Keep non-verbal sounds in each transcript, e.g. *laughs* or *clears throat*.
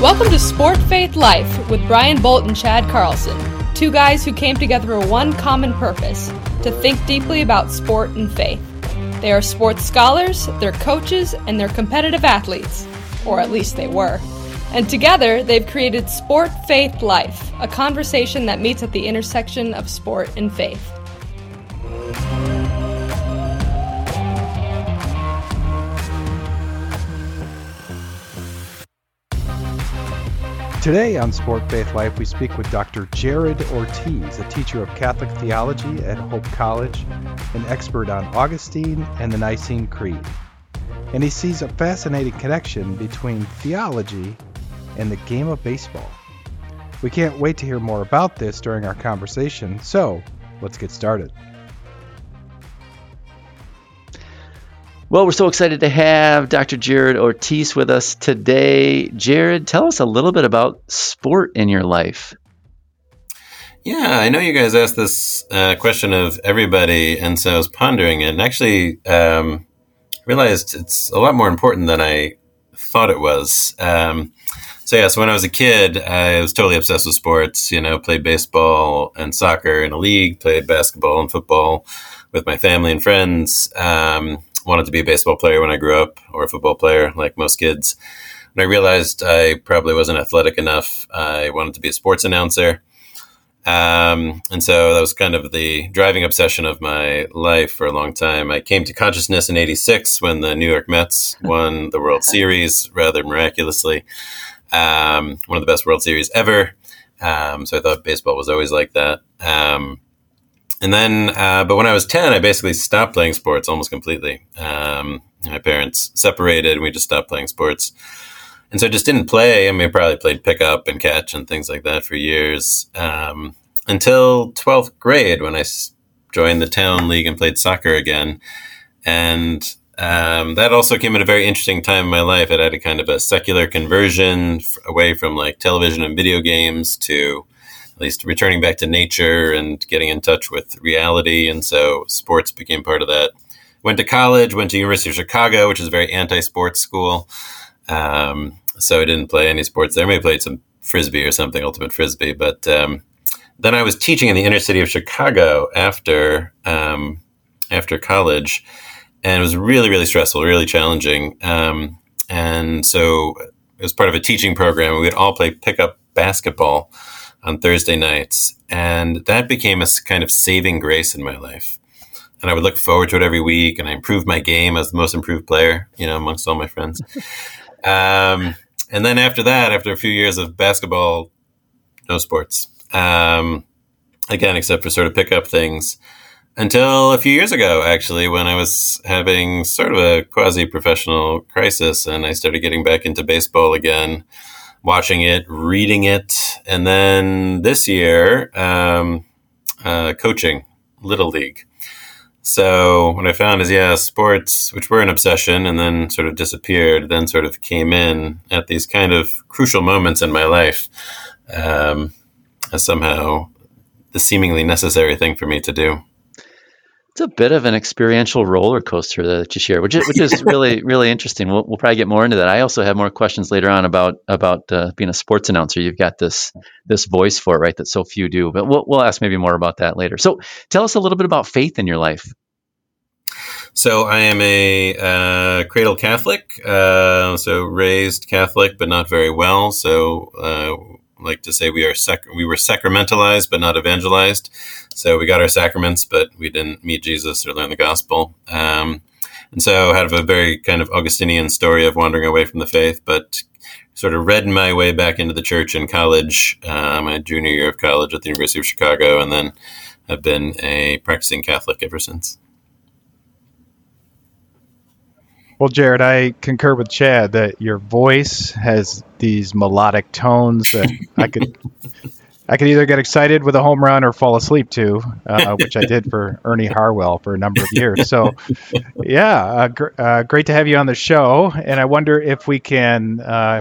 Welcome to Sport Faith Life with Brian Bolt and Chad Carlson, two guys who came together for one common purpose to think deeply about sport and faith. They are sports scholars, they're coaches, and they're competitive athletes, or at least they were. And together, they've created Sport Faith Life, a conversation that meets at the intersection of sport and faith. Today on Sport Faith Life, we speak with Dr. Jared Ortiz, a teacher of Catholic theology at Hope College, an expert on Augustine and the Nicene Creed. And he sees a fascinating connection between theology and the game of baseball. We can't wait to hear more about this during our conversation, so let's get started. Well, we're so excited to have Dr. Jared Ortiz with us today. Jared, tell us a little bit about sport in your life. Yeah, I know you guys asked this uh, question of everybody, and so I was pondering it and actually um, realized it's a lot more important than I thought it was. Um, so, yeah, so when I was a kid, I was totally obsessed with sports, you know, played baseball and soccer in a league, played basketball and football with my family and friends. Um, wanted to be a baseball player when I grew up or a football player, like most kids. When I realized I probably wasn't athletic enough, I wanted to be a sports announcer. Um, and so that was kind of the driving obsession of my life for a long time. I came to consciousness in 86 when the New York Mets *laughs* won the World Series rather miraculously. Um, one of the best World Series ever. Um, so I thought baseball was always like that. Um, and then, uh, but when I was 10, I basically stopped playing sports almost completely. Um, my parents separated and we just stopped playing sports. And so I just didn't play. I mean, I probably played pickup and catch and things like that for years um, until 12th grade when I joined the town league and played soccer again. And um, that also came at a very interesting time in my life. It had a kind of a secular conversion away from like television and video games to at least returning back to nature and getting in touch with reality. And so sports became part of that. Went to college, went to University of Chicago, which is a very anti-sports school. Um, so I didn't play any sports there. Maybe played some frisbee or something, ultimate frisbee. But um, then I was teaching in the inner city of Chicago after um, after college, and it was really really stressful, really challenging. Um, and so it was part of a teaching program. We would all play pickup basketball on Thursday nights. And that became a kind of saving grace in my life. And I would look forward to it every week, and I improved my game as the most improved player, you know, amongst all my friends. *laughs* um, and then after that, after a few years of basketball, no sports. Um, again, except for sort of pick up things until a few years ago, actually, when I was having sort of a quasi professional crisis and I started getting back into baseball again watching it, reading it, and then this year, um, uh, coaching Little League. So what I found is, yeah, sports, which were an obsession and then sort of disappeared, then sort of came in at these kind of crucial moments in my life um, as somehow the seemingly necessary thing for me to do it's a bit of an experiential roller coaster that you share, which is, which is really *laughs* really interesting. We'll, we'll probably get more into that. I also have more questions later on about about uh, being a sports announcer. You've got this this voice for it, right? That so few do. But we'll we'll ask maybe more about that later. So tell us a little bit about faith in your life. So I am a uh, cradle Catholic, uh, so raised Catholic, but not very well. So uh, like to say we are sac- we were sacramentalized but not evangelized. So we got our sacraments, but we didn't meet Jesus or learn the gospel. Um, and so I have a very kind of Augustinian story of wandering away from the faith, but sort of read my way back into the church in college, uh, my junior year of college at the University of Chicago, and then have been a practicing Catholic ever since. Well, Jared, I concur with Chad that your voice has these melodic tones that I could I could either get excited with a home run or fall asleep to, uh, which I did for Ernie Harwell for a number of years. So, yeah, uh, gr- uh, great to have you on the show. And I wonder if we can uh,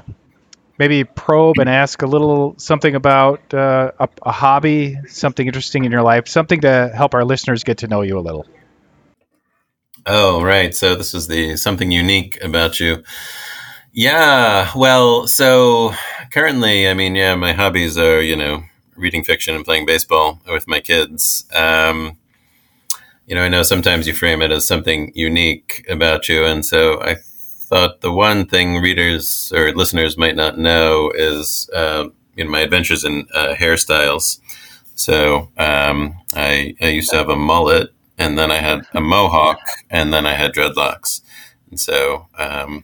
maybe probe and ask a little something about uh, a, a hobby, something interesting in your life, something to help our listeners get to know you a little. Oh, right. So this is the something unique about you. Yeah, well, so currently, I mean, yeah, my hobbies are, you know, reading fiction and playing baseball with my kids. Um, you know, I know sometimes you frame it as something unique about you. And so I thought the one thing readers or listeners might not know is, uh, you know, my adventures in uh, hairstyles. So um, I, I used to have a mullet, and then I had a mohawk, and then I had dreadlocks. And so, um,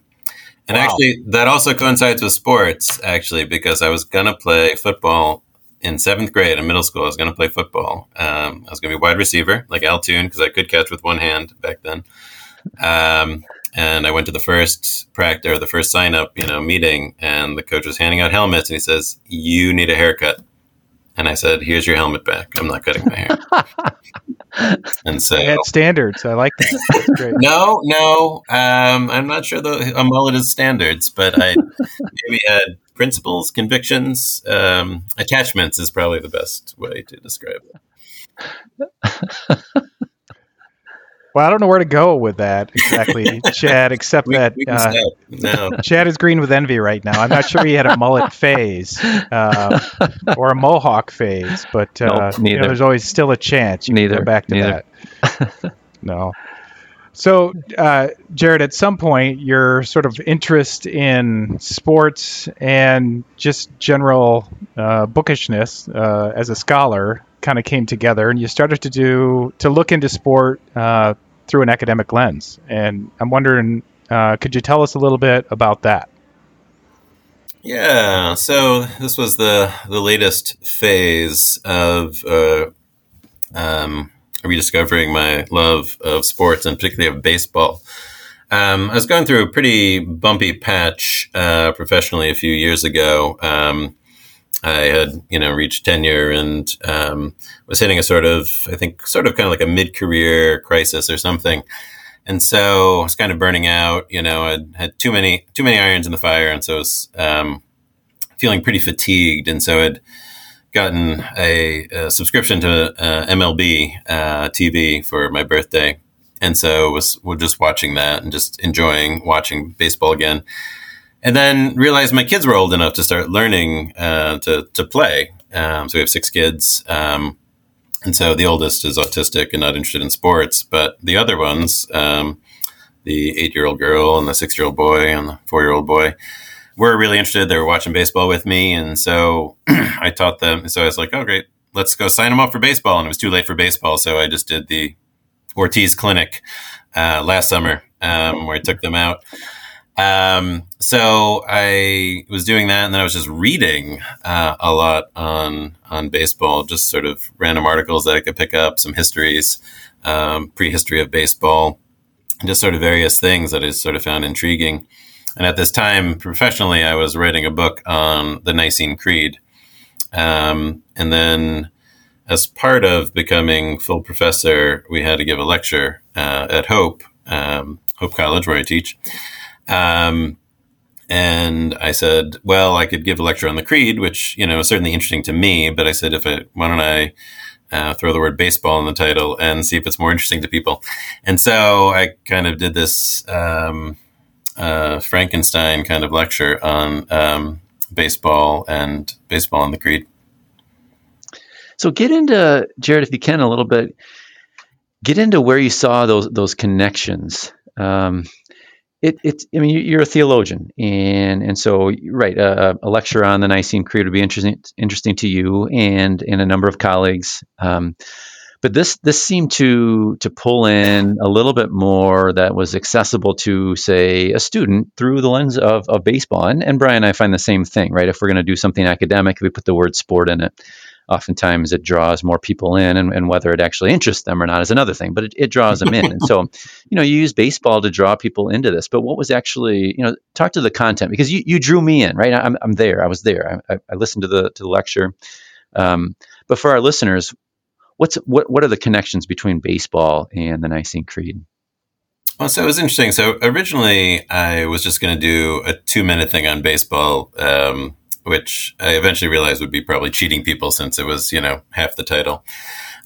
and wow. actually, that also coincides with sports, actually, because I was going to play football in seventh grade in middle school. I was going to play football. Um, I was going to be wide receiver, like Al Toon, because I could catch with one hand back then. Um, and I went to the first practice or the first sign up, you know, meeting, and the coach was handing out helmets, and he says, "You need a haircut." And I said, "Here's your helmet back. I'm not cutting my hair." *laughs* and so I had standards. I like that. *laughs* no, no, um, I'm not sure the a mullet is standards, but I maybe had principles, convictions, um, attachments is probably the best way to describe it. *laughs* Well, I don't know where to go with that exactly, *laughs* Chad. Except we, that we uh, no. *laughs* Chad is green with envy right now. I'm not sure he had a mullet *laughs* phase uh, or a mohawk phase, but uh, nope, you know, there's always still a chance you neither, can go back to neither. that. no. So, uh, Jared, at some point, your sort of interest in sports and just general uh, bookishness uh, as a scholar kind of came together, and you started to do to look into sport uh, through an academic lens. And I'm wondering, uh, could you tell us a little bit about that? Yeah, so this was the the latest phase of uh, um, rediscovering my love of sports and particularly of baseball. Um, I was going through a pretty bumpy patch uh, professionally a few years ago. Um, I had, you know, reached tenure and um, was hitting a sort of, I think, sort of kind of like a mid-career crisis or something. And so I was kind of burning out. You know, I had too many too many irons in the fire, and so I was um, feeling pretty fatigued. And so I'd gotten a, a subscription to uh, MLB uh, TV for my birthday, and so was was just watching that and just enjoying watching baseball again and then realized my kids were old enough to start learning uh, to to play. Um, so we have six kids, um, and so the oldest is autistic and not interested in sports, but the other ones, um, the eight year old girl and the six year old boy and the four year old boy, were really interested. They were watching baseball with me, and so *clears throat* I taught them. So I was like, "Oh, great, let's go sign them up for baseball." And it was too late for baseball, so I just did the Ortiz Clinic uh, last summer, um, where I took them out. Um, so I was doing that, and then I was just reading uh, a lot on on baseball, just sort of random articles that I could pick up, some histories, um, prehistory of baseball, just sort of various things that I sort of found intriguing. And at this time, professionally, I was writing a book on the Nicene Creed, um, and then as part of becoming full professor, we had to give a lecture uh, at Hope um, Hope College, where I teach. Um, and I said, well, I could give a lecture on the creed, which, you know, is certainly interesting to me. But I said, if it, why don't I uh, throw the word baseball in the title and see if it's more interesting to people? And so I kind of did this um, uh, Frankenstein kind of lecture on um, baseball and baseball and the creed. So get into Jared, if you can, a little bit. Get into where you saw those those connections. Um, it, it's I mean you're a theologian and and so right a, a, lecture on the Nicene Creed would be interesting interesting to you and and a number of colleagues. Um, but this this seemed to to pull in a little bit more that was accessible to say a student through the lens of, of baseball and, and Brian I find the same thing right if we're going to do something academic we put the word sport in it oftentimes it draws more people in and, and, whether it actually interests them or not is another thing but it, it draws them in. And so *laughs* you know you use baseball to draw people into this but what was actually you know talk to the content because you, you drew me in right? I'm, I'm there. I was there. I, I listened to the to the lecture. Um, but for our listeners what's what what are the connections between baseball and the nicene creed? Well, so it was interesting. So originally, I was just going to do a two-minute thing on baseball, um, which I eventually realized would be probably cheating people since it was, you know, half the title.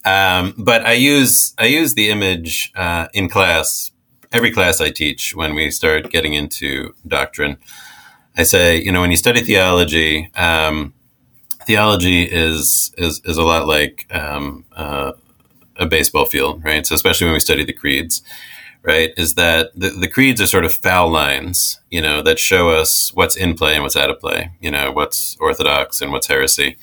Um, but I use I use the image uh, in class every class I teach when we start getting into doctrine. I say, you know, when you study theology, um, theology is is is a lot like um, uh, a baseball field, right? So especially when we study the creeds, right? Is that the, the creeds are sort of foul lines, you know, that show us what's in play and what's out of play, you know, what's orthodox and what's heresy.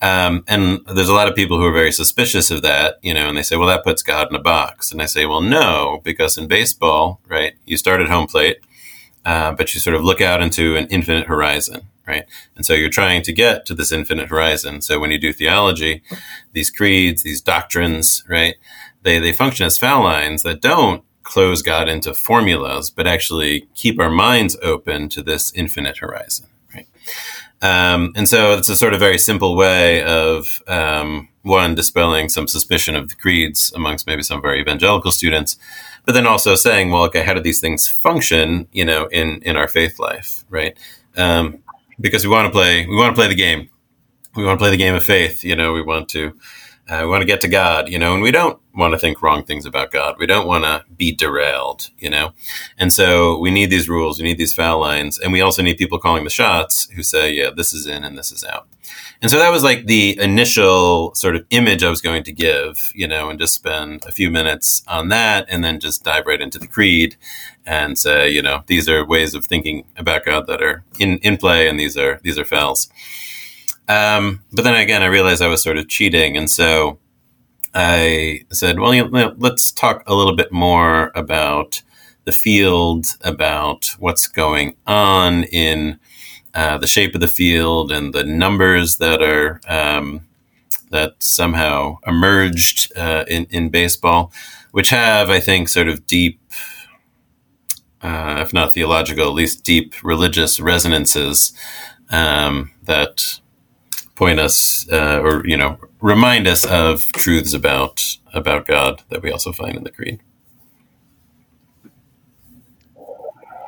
Um, and there's a lot of people who are very suspicious of that, you know, and they say, well, that puts God in a box. And I say, well, no, because in baseball, right, you start at home plate, uh, but you sort of look out into an infinite horizon, right? And so you're trying to get to this infinite horizon. So when you do theology, these creeds, these doctrines, right, they, they function as foul lines that don't close God into formulas, but actually keep our minds open to this infinite horizon, right? Um, and so it's a sort of very simple way of um, one dispelling some suspicion of the creeds amongst maybe some very evangelical students, but then also saying, well, okay, how do these things function, you know, in in our faith life, right? Um, because we want to play, we want to play the game, we want to play the game of faith, you know, we want to uh, we want to get to God, you know, and we don't want to think wrong things about God. We don't want to be derailed, you know? And so we need these rules, we need these foul lines, and we also need people calling the shots who say, yeah, this is in and this is out. And so that was like the initial sort of image I was going to give, you know, and just spend a few minutes on that and then just dive right into the creed and say, you know, these are ways of thinking about God that are in, in play and these are these are fouls. Um, but then again, I realized I was sort of cheating, and so I said, "Well, you know, let's talk a little bit more about the field, about what's going on in uh, the shape of the field and the numbers that are um, that somehow emerged uh, in in baseball, which have, I think, sort of deep." Uh, if not theological, at least deep religious resonances um, that point us uh, or you know remind us of truths about about God that we also find in the creed.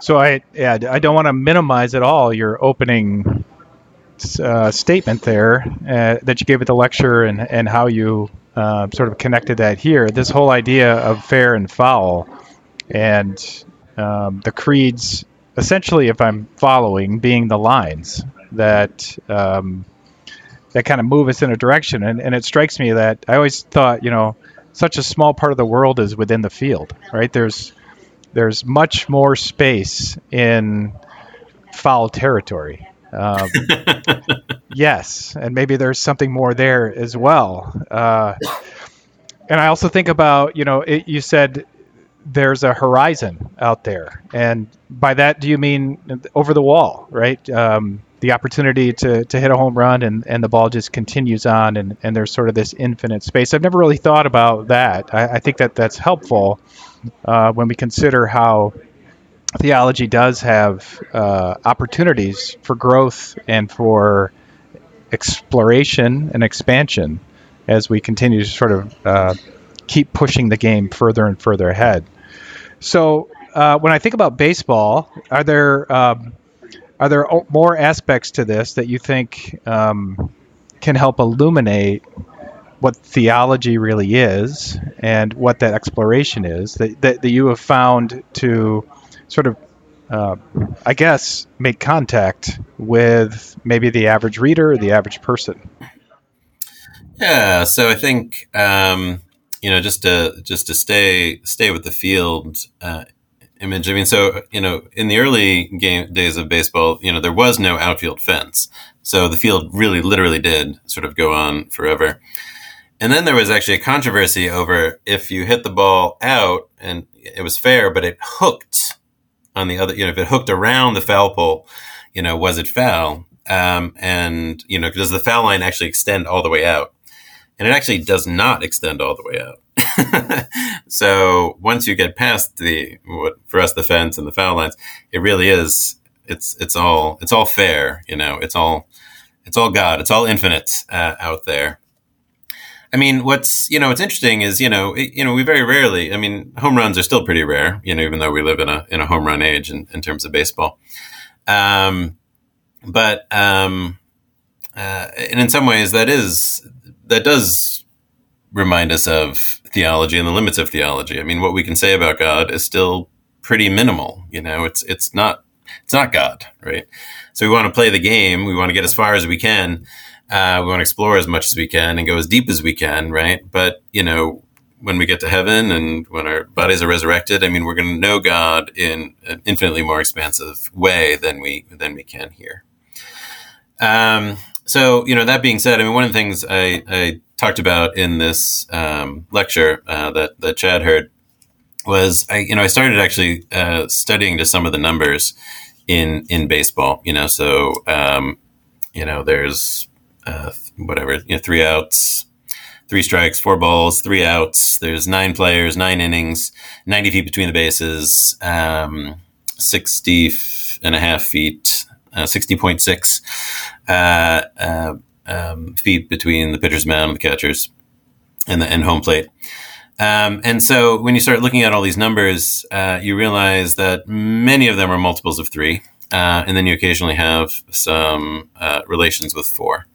So I yeah I don't want to minimize at all your opening uh, statement there uh, that you gave at the lecture and and how you uh, sort of connected that here. This whole idea of fair and foul, and um, the creeds essentially, if I'm following, being the lines that um, that kind of move us in a direction. And, and it strikes me that I always thought, you know, such a small part of the world is within the field, right? There's there's much more space in foul territory. Um, *laughs* yes, and maybe there's something more there as well. Uh, and I also think about, you know, it, you said there's a horizon out there, and by that, do you mean over the wall, right? Um, the opportunity to, to hit a home run and, and the ball just continues on and, and there's sort of this infinite space. I've never really thought about that. I, I think that that's helpful uh, when we consider how theology does have uh, opportunities for growth and for exploration and expansion as we continue to sort of uh, keep pushing the game further and further ahead. So uh, when I think about baseball, are there um, are there more aspects to this that you think um, can help illuminate what theology really is and what that exploration is that, that, that you have found to sort of uh, I guess make contact with maybe the average reader or the average person. Yeah, so I think um, you know just to just to stay stay with the field uh, image. I mean, so you know, in the early game days of baseball, you know, there was no outfield fence, so the field really, literally did sort of go on forever. And then there was actually a controversy over if you hit the ball out and it was fair, but it hooked on the other. You know, if it hooked around the foul pole, you know, was it foul? Um, and you know, does the foul line actually extend all the way out? And it actually does not extend all the way out. *laughs* so once you get past the what for us the fence and the foul lines, it really is it's it's all it's all fair. You know, it's all it's all God. It's all infinite uh, out there. I mean, what's you know what's interesting is you know it, you know we very rarely. I mean, home runs are still pretty rare. You know, even though we live in a in a home run age in, in terms of baseball. Um, but um, uh, and in some ways, that is that does remind us of theology and the limits of theology. I mean, what we can say about God is still pretty minimal. You know, it's it's not it's not God, right? So we want to play the game. We want to get as far as we can. Uh, we want to explore as much as we can and go as deep as we can, right? But you know, when we get to heaven and when our bodies are resurrected, I mean, we're going to know God in an infinitely more expansive way than we than we can here. Um, so, you know, that being said, I mean, one of the things I, I talked about in this um, lecture uh, that that Chad heard was I, you know, I started actually uh, studying just some of the numbers in in baseball. You know, so um, you know, there's uh, whatever, you know, three outs, three strikes, four balls, three outs. There's nine players, nine innings, 90 feet between the bases, um, 60 and a half feet, uh, 60.6 uh, uh, um, feet between the pitcher's mound and the catchers and the and home plate. Um, and so when you start looking at all these numbers, uh, you realize that many of them are multiples of three. Uh, and then you occasionally have some uh, relations with four.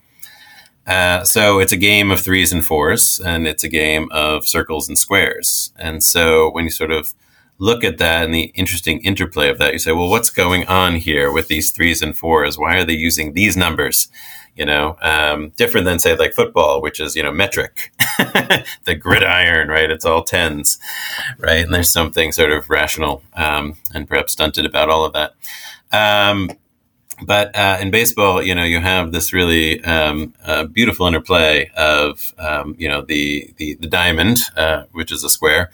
Uh, so it's a game of threes and fours, and it's a game of circles and squares. And so when you sort of look at that and the interesting interplay of that, you say, well, what's going on here with these threes and fours? Why are they using these numbers? You know, um, different than say like football, which is you know metric, *laughs* the gridiron, right? It's all tens, right? And there's something sort of rational um, and perhaps stunted about all of that. Um, but uh, in baseball, you know, you have this really um, uh, beautiful interplay of, um, you know, the the, the diamond, uh, which is a square,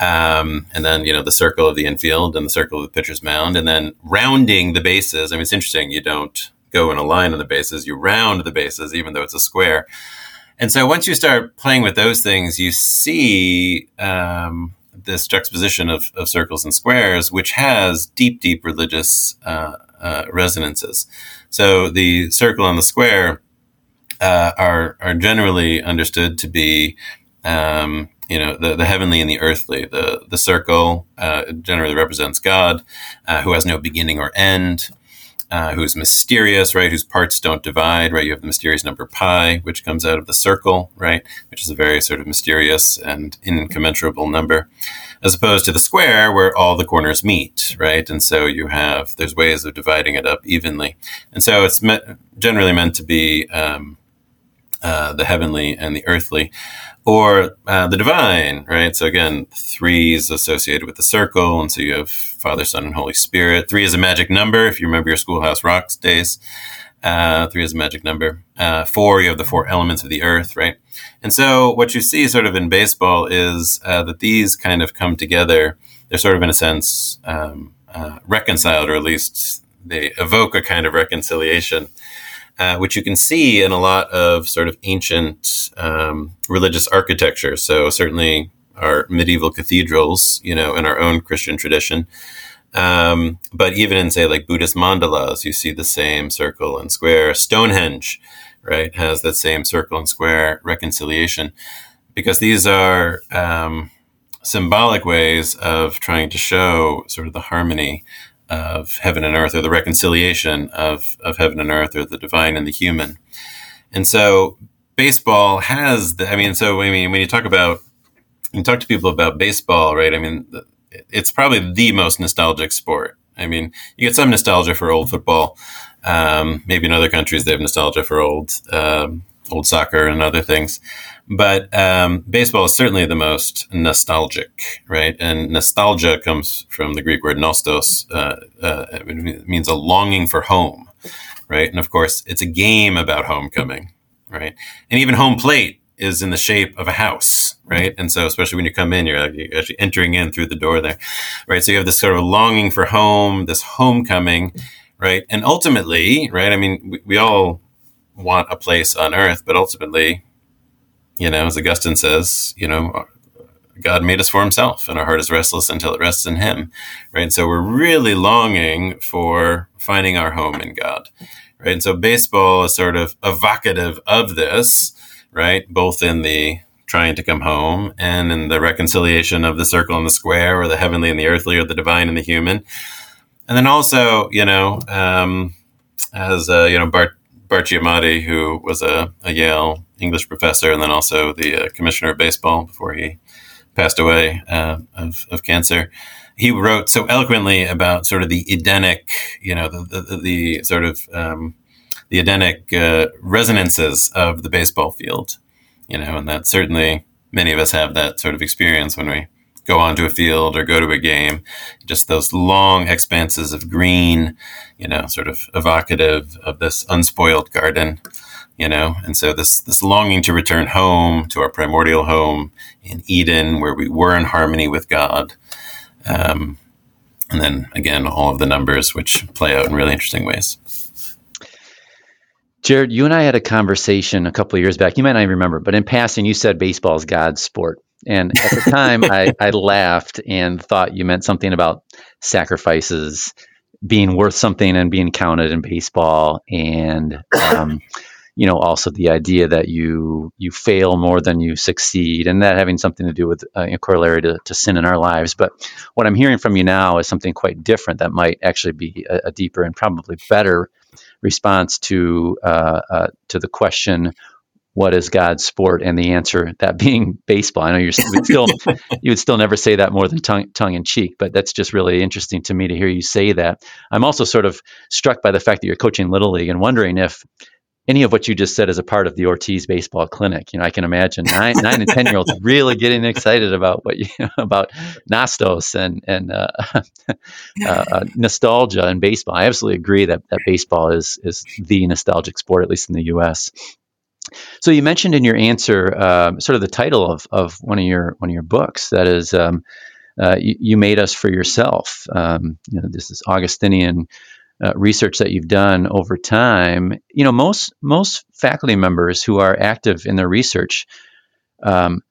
um, and then you know the circle of the infield and the circle of the pitcher's mound, and then rounding the bases. I mean, it's interesting. You don't go in a line on the bases; you round the bases, even though it's a square. And so once you start playing with those things, you see um, this juxtaposition of, of, circles and squares, which has deep, deep religious uh, uh, resonances. So the circle and the square uh, are are generally understood to be um, you know the, the heavenly and the earthly. The the circle uh, generally represents God, uh, who has no beginning or end. Uh, who's mysterious, right? Whose parts don't divide, right? You have the mysterious number pi, which comes out of the circle, right? Which is a very sort of mysterious and incommensurable number as opposed to the square where all the corners meet, right? And so you have there's ways of dividing it up evenly, and so it's me- generally meant to be um, uh, the heavenly and the earthly, or uh, the divine, right? So again, three is associated with the circle, and so you have Father, Son, and Holy Spirit. Three is a magic number, if you remember your Schoolhouse Rocks days. Uh, three is a magic number. Uh, four, you have the four elements of the earth, right? And so what you see sort of in baseball is uh, that these kind of come together. They're sort of in a sense um, reconciled, or at least they evoke a kind of reconciliation, uh, which you can see in a lot of sort of ancient um, religious architecture. So certainly our medieval cathedrals, you know, in our own Christian tradition. Um, but even in say like Buddhist mandalas, you see the same circle and square. Stonehenge, right, has that same circle and square reconciliation, because these are um, symbolic ways of trying to show sort of the harmony of heaven and earth, or the reconciliation of of heaven and earth, or the divine and the human. And so, baseball has the. I mean, so I mean, when you talk about you talk to people about baseball, right? I mean, it's probably the most nostalgic sport. I mean, you get some nostalgia for old football. Um, maybe in other countries they have nostalgia for old um, old soccer and other things, but um, baseball is certainly the most nostalgic, right? And nostalgia comes from the Greek word nostos. Uh, uh, it means a longing for home, right? And of course, it's a game about homecoming, right? And even home plate is in the shape of a house, right? And so, especially when you come in, you're, actually entering in through the door there, right? So you have this sort of longing for home, this homecoming, right? And ultimately, right? I mean, we, we all want a place on earth, but ultimately, you know, as Augustine says, you know, God made us for himself, and our heart is restless until it rests in him, right? So we're really longing for finding our home in God, right? And so baseball is sort of evocative of this right? Both in the trying to come home and in the reconciliation of the circle and the square, or the heavenly and the earthly, or the divine and the human. And then also, you know, um, as uh, you know, Bart Bart Giamatti, who was a, a, Yale English professor and then also the uh, commissioner of baseball before he passed away uh, of, of cancer. He wrote so eloquently about sort of the Edenic, you know, the, the, the sort of um, the Edenic uh, resonances of the baseball field, you know, and that certainly many of us have that sort of experience when we go onto a field or go to a game. Just those long expanses of green, you know, sort of evocative of this unspoiled garden, you know. And so this this longing to return home to our primordial home in Eden, where we were in harmony with God. Um, and then again, all of the numbers which play out in really interesting ways. Jared, you and I had a conversation a couple of years back. You might not even remember, but in passing, you said baseball is God's sport. And at the time, I, I laughed and thought you meant something about sacrifices being worth something and being counted in baseball, and um, you know also the idea that you you fail more than you succeed, and that having something to do with uh, a corollary to, to, sin in our lives. But what I'm hearing from you now is something quite different that might actually be a, a deeper and probably better response to uh, uh, to the question what is God's sport? And the answer that being *laughs* baseball. I know you're still *laughs* you would still never say that more than tongue, tongue in cheek, but that's just really interesting to me to hear you say that. I'm also sort of struck by the fact that you're coaching little league and wondering if any of what you just said is a part of the Ortiz baseball clinic. You know, I can imagine nine, *laughs* nine and ten year olds really getting excited about what you know, about Nostos and and uh, uh, uh, nostalgia and baseball. I absolutely agree that that baseball is is the nostalgic sport, at least in the U.S. So you mentioned in your answer uh, sort of the title of, of one of your one of your books that is um, uh, you, you, made us for yourself. Um, you know, this is Augustinian uh, research that you've done over time. You know, most most faculty members who are active in their research um,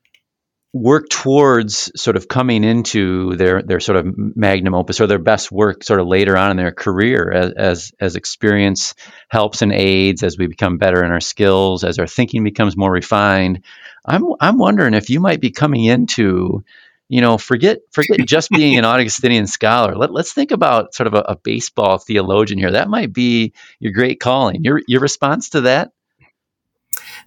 work towards sort of coming into their their sort of magnum opus or their best work sort of later on in their career as as, as experience helps and aids as we become better in our skills as our thinking becomes more refined. I'm i'm wondering if you might be coming into you know forget forget just being an *laughs* augustinian scholar. Let, let's think about sort of a, a baseball theologian here. That might be your great calling. Your your response to that?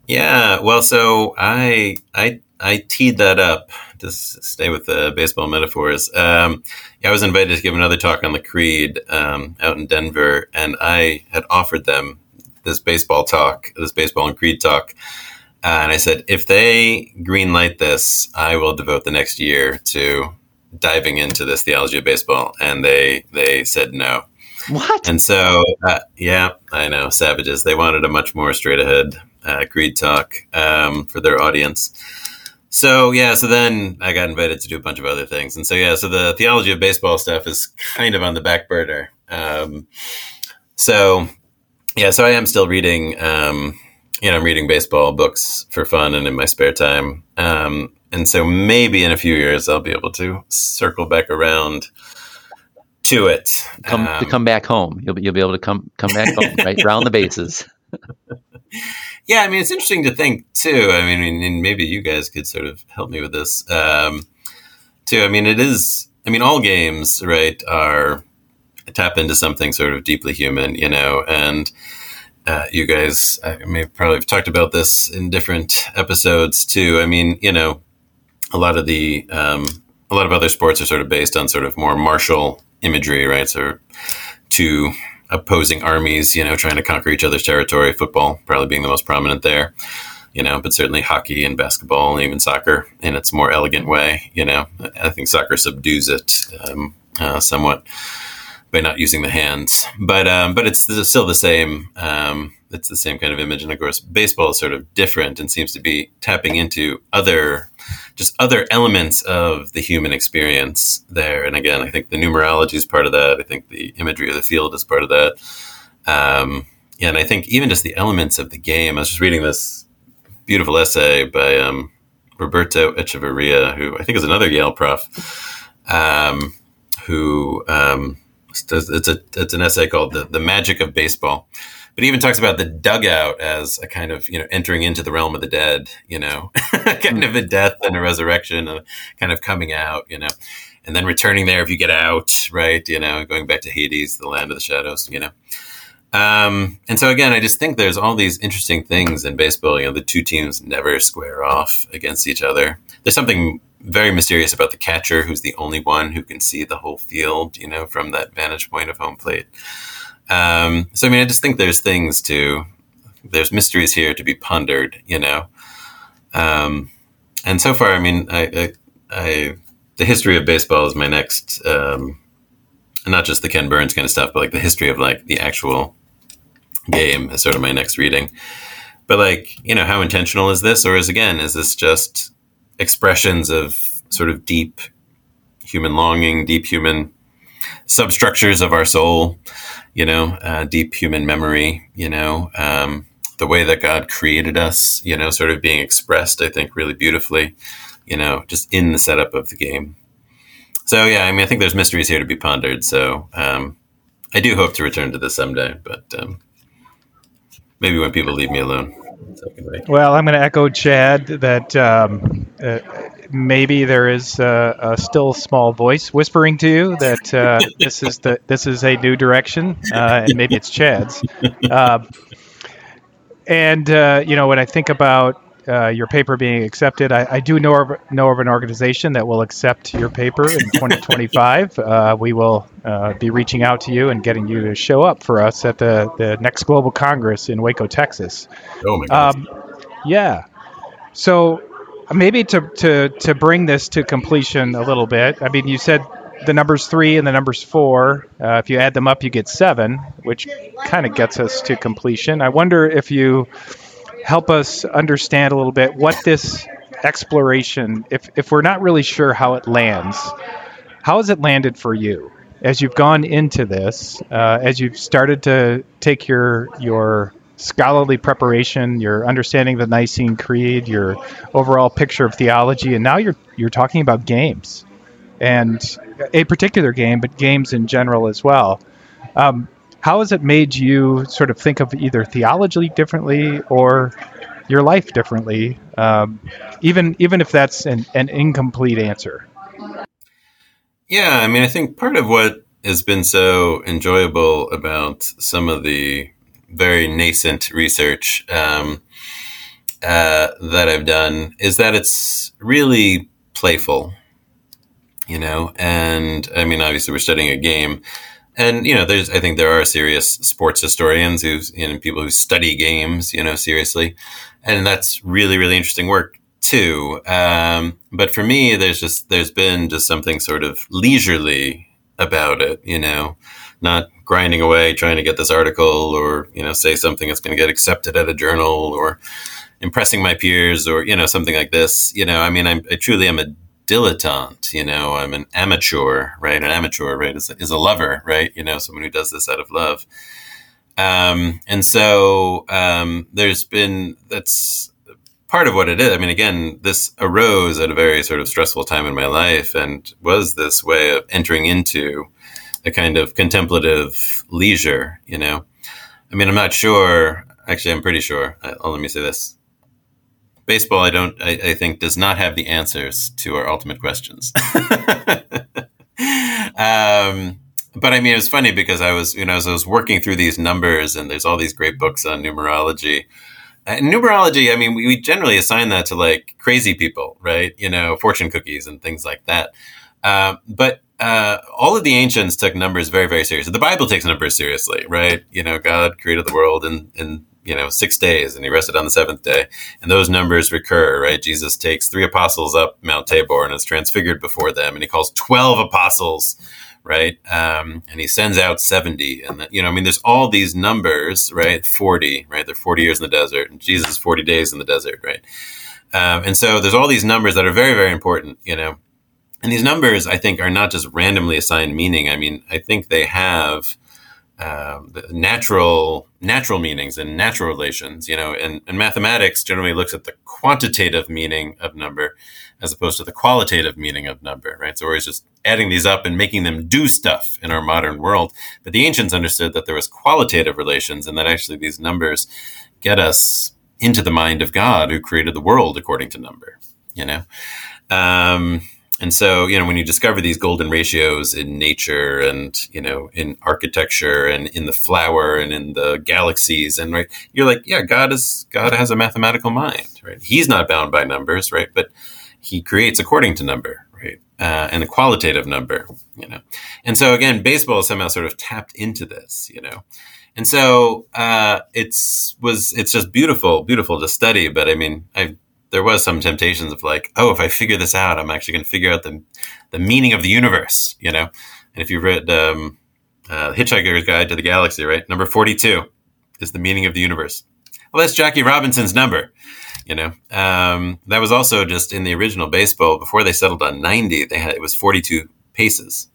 Yeah well so i i I teed that up to stay with the baseball metaphors. Um, I was invited to give another talk on the Creed um, out in Denver, and I had offered them this baseball talk, this baseball and Creed talk. Uh, and I said, if they greenlight this, I will devote the next year to diving into this theology of baseball. And they they said no. What? And so, uh, yeah, I know, savages. They wanted a much more straight ahead uh, Creed talk um, for their audience. So yeah, so then I got invited to do a bunch of other things, and so yeah, so the theology of baseball stuff is kind of on the back burner. Um, so yeah, so I am still reading. Um, you know, I'm reading baseball books for fun and in my spare time. Um, and so maybe in a few years I'll be able to circle back around to it. Come to um, come back home. You'll be, you'll be able to come come back home, right? Round the bases. *laughs* Yeah, I mean, it's interesting to think too. I mean, and maybe you guys could sort of help me with this um, too. I mean, it is. I mean, all games, right, are tap into something sort of deeply human, you know, and uh, you guys I may probably have talked about this in different episodes too. I mean, you know, a lot of the um, a lot of other sports are sort of based on sort of more martial imagery, right? So to opposing armies, you know, trying to conquer each other's territory. Football probably being the most prominent there, you know, but certainly hockey and basketball and even soccer in its more elegant way. You know, I think soccer subdues it um, uh, somewhat by not using the hands, but um, but it's still the same. Um, it's the same kind of image, and of course, baseball is sort of different and seems to be tapping into other just other elements of the human experience there. And again, I think the numerology is part of that. I think the imagery of the field is part of that. Um, and I think even just the elements of the game. I was just reading this beautiful essay by um, Roberto Echevarría, who I think is another Yale prof, um, who um, it's a it's an essay called "The, the Magic of Baseball." but he even talks about the dugout as a kind of you know entering into the realm of the dead you know *laughs* kind of a death and a resurrection a kind of coming out you know and then returning there if you get out right you know going back to hades the land of the shadows you know Um, and so again, I just think there's all these interesting things in baseball. You know, the two teams never square off against each other. There's something very mysterious about the catcher, who's the only one who can see the whole field. You know, from that vantage point of home plate. Um, so I mean, I just think there's things to there's mysteries here to be pondered. You know, um, and so far, I mean, I, I, I, the history of baseball is my next. Um, not just the Ken Burns kind of stuff, but like the history of like the actual game is sort of my next reading. But like, you know, how intentional is this? Or is again, is this just expressions of sort of deep human longing, deep human substructures of our soul, you know, uh, deep human memory, you know, um, the way that God created us, you know, sort of being expressed, I think, really beautifully, you know, just in the setup of the game. So, yeah, I mean, I think there's mysteries here to be pondered. So, um, I do hope to return to this someday, but um, maybe when people leave me alone. Well, I'm going to echo Chad that um, uh, maybe there is a, a, still small voice whispering to you that uh, *laughs* this is the this is a new direction, uh, and maybe it's Chad's. Uh, and uh, you know, when I think about uh, your paper being accepted. I, I, do know of, know of an organization that will accept your paper in *laughs* 2025. uh, we will uh, be reaching out to you and getting you to show up for us at the, the next Global Congress in Waco, Texas. Oh my. Um, yeah. So maybe to, to, to bring this to completion a little bit, I mean, you said the numbers three and the numbers four. Uh, if you add them up, you get seven, which kind of gets us to completion. I wonder if you help us understand a little bit what this exploration, if, if we're not really sure how it lands, how has it landed for you? As you've gone into this, uh, as you've started to take your your scholarly preparation, your understanding of the Nicene Creed, your overall picture of theology, and now you're you're talking about games, and a particular game, but games in general as well. Um, how has it made you sort of think of either theology differently or your life differently, um, even even if that's an, an incomplete answer? Yeah, I mean, I think part of what has been so enjoyable about some of the very nascent research um, uh, that I've done is that it's really playful, you know. And I mean, obviously, we're studying a game, and you know, there's I think there are serious sports historians who you know people who study games, you know, seriously, and that's really really interesting work too. Um, but for me, there's just there's been just something sort of leisurely about it, you know, not grinding away trying to get this article or you know say something that's going to get accepted at a journal or impressing my peers or you know something like this. You know, I mean, I'm, I truly am a dilettante. You know, I'm an amateur, right? An amateur, right, is, is a lover, right? You know, someone who does this out of love. Um, and so um, there's been that's part of what it is. I mean, again, this arose at a very sort of stressful time in my life and was this way of entering into a kind of contemplative leisure, you know. I mean, I'm not sure. Actually, I'm pretty sure. Oh, let me say this baseball, I don't, I, I, think, does not have the answers to our ultimate questions. *laughs* *laughs* um, but I mean, it was funny because I was, you know, as I was working through these numbers, and there's all these great books on numerology. And numerology, I mean, we, we generally assign that to like crazy people, right? You know, fortune cookies and things like that. Uh, but uh, all of the ancients took numbers very, very seriously. The Bible takes numbers seriously, right? You know, God created the world in, in you know six days and he rested on the seventh day. And those numbers recur right? Jesus takes three apostles up mount tabor and is transfigured before them and he calls 12 apostles right? Um, and he sends out 70 and the, you know i mean there's all these numbers right? 40 right? They're 40 years in the desert and jesus 40 days in the desert right? Um, and so there's all these numbers that are very very important you know. And these numbers i think are not just randomly assigned meaning. I mean i think they have um, natural natural meanings and natural relations. You know, and, and mathematics generally looks at the quantitative meaning of number as opposed to the qualitative meaning of number, right? So we're always just adding these up and making them do stuff in our modern world. But the ancients understood that there was qualitative relations and that actually these numbers get us into the mind of God who created the world according to number, you know? Um, and so, you know, when you discover these golden ratios in nature and, you know, in architecture and in the flower and in the galaxies and right, you're like, yeah, God is, God has a mathematical mind, right? He's not bound by numbers, right? But he creates according to number, right? Uh, and a qualitative number, you know? And so again, baseball somehow sort of tapped into this, you know? And so, uh, it's, was, it's just beautiful, beautiful to study. But I mean, I there was some temptations of like, oh, if I figure this out, I'm actually going to figure out the the meaning of the universe, you know. And if you read um, uh, Hitchhiker's Guide to the Galaxy, right, number forty two is the meaning of the universe. Well, that's Jackie Robinson's number. You know, um, that was also just in the original baseball before they settled on ninety. They had it was forty two paces,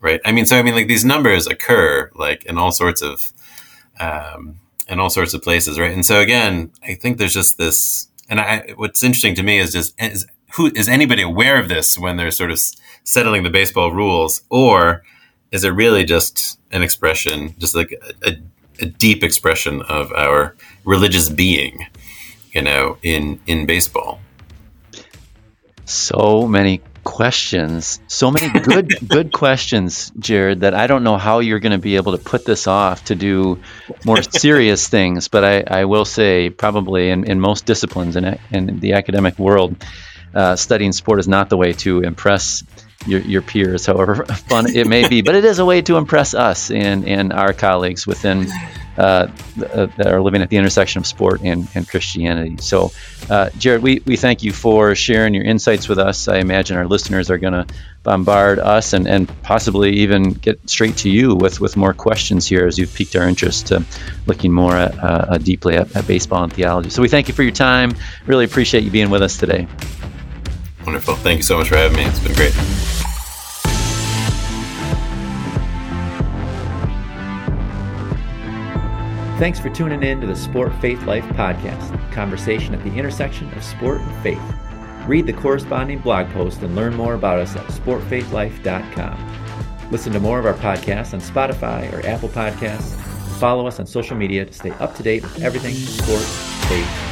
right? I mean, so I mean, like these numbers occur like in all sorts of um, in all sorts of places, right? And so again, I think there's just this and I, what's interesting to me is just is who is anybody aware of this when they're sort of settling the baseball rules, or is it really just an expression, just like a, a, a deep expression of our religious being, you know, in in baseball? So many questions, so many *laughs* good good questions, Jared, that I don't know how you're going to be able to put this off to do more serious *laughs* things. But I, I will say, probably in, in most disciplines in, in the academic world, uh, studying sport is not the way to impress your, your peers, however *laughs* fun it may be. But it is a way to impress us and, and our colleagues within uh, that are living at the intersection of sport and, and Christianity. So, uh, Jared, we, we thank you for sharing your insights with us. I imagine our listeners are going to bombard us and, and possibly even get straight to you with, with more questions here as you've piqued our interest to looking more at, uh, deeply at, at baseball and theology. So, we thank you for your time. Really appreciate you being with us today. Wonderful. Thank you so much for having me. It's been great. Thanks for tuning in to the Sport Faith Life podcast, conversation at the intersection of sport and faith. Read the corresponding blog post and learn more about us at sportfaithlife.com. Listen to more of our podcasts on Spotify or Apple Podcasts. Follow us on social media to stay up to date with everything sport, faith,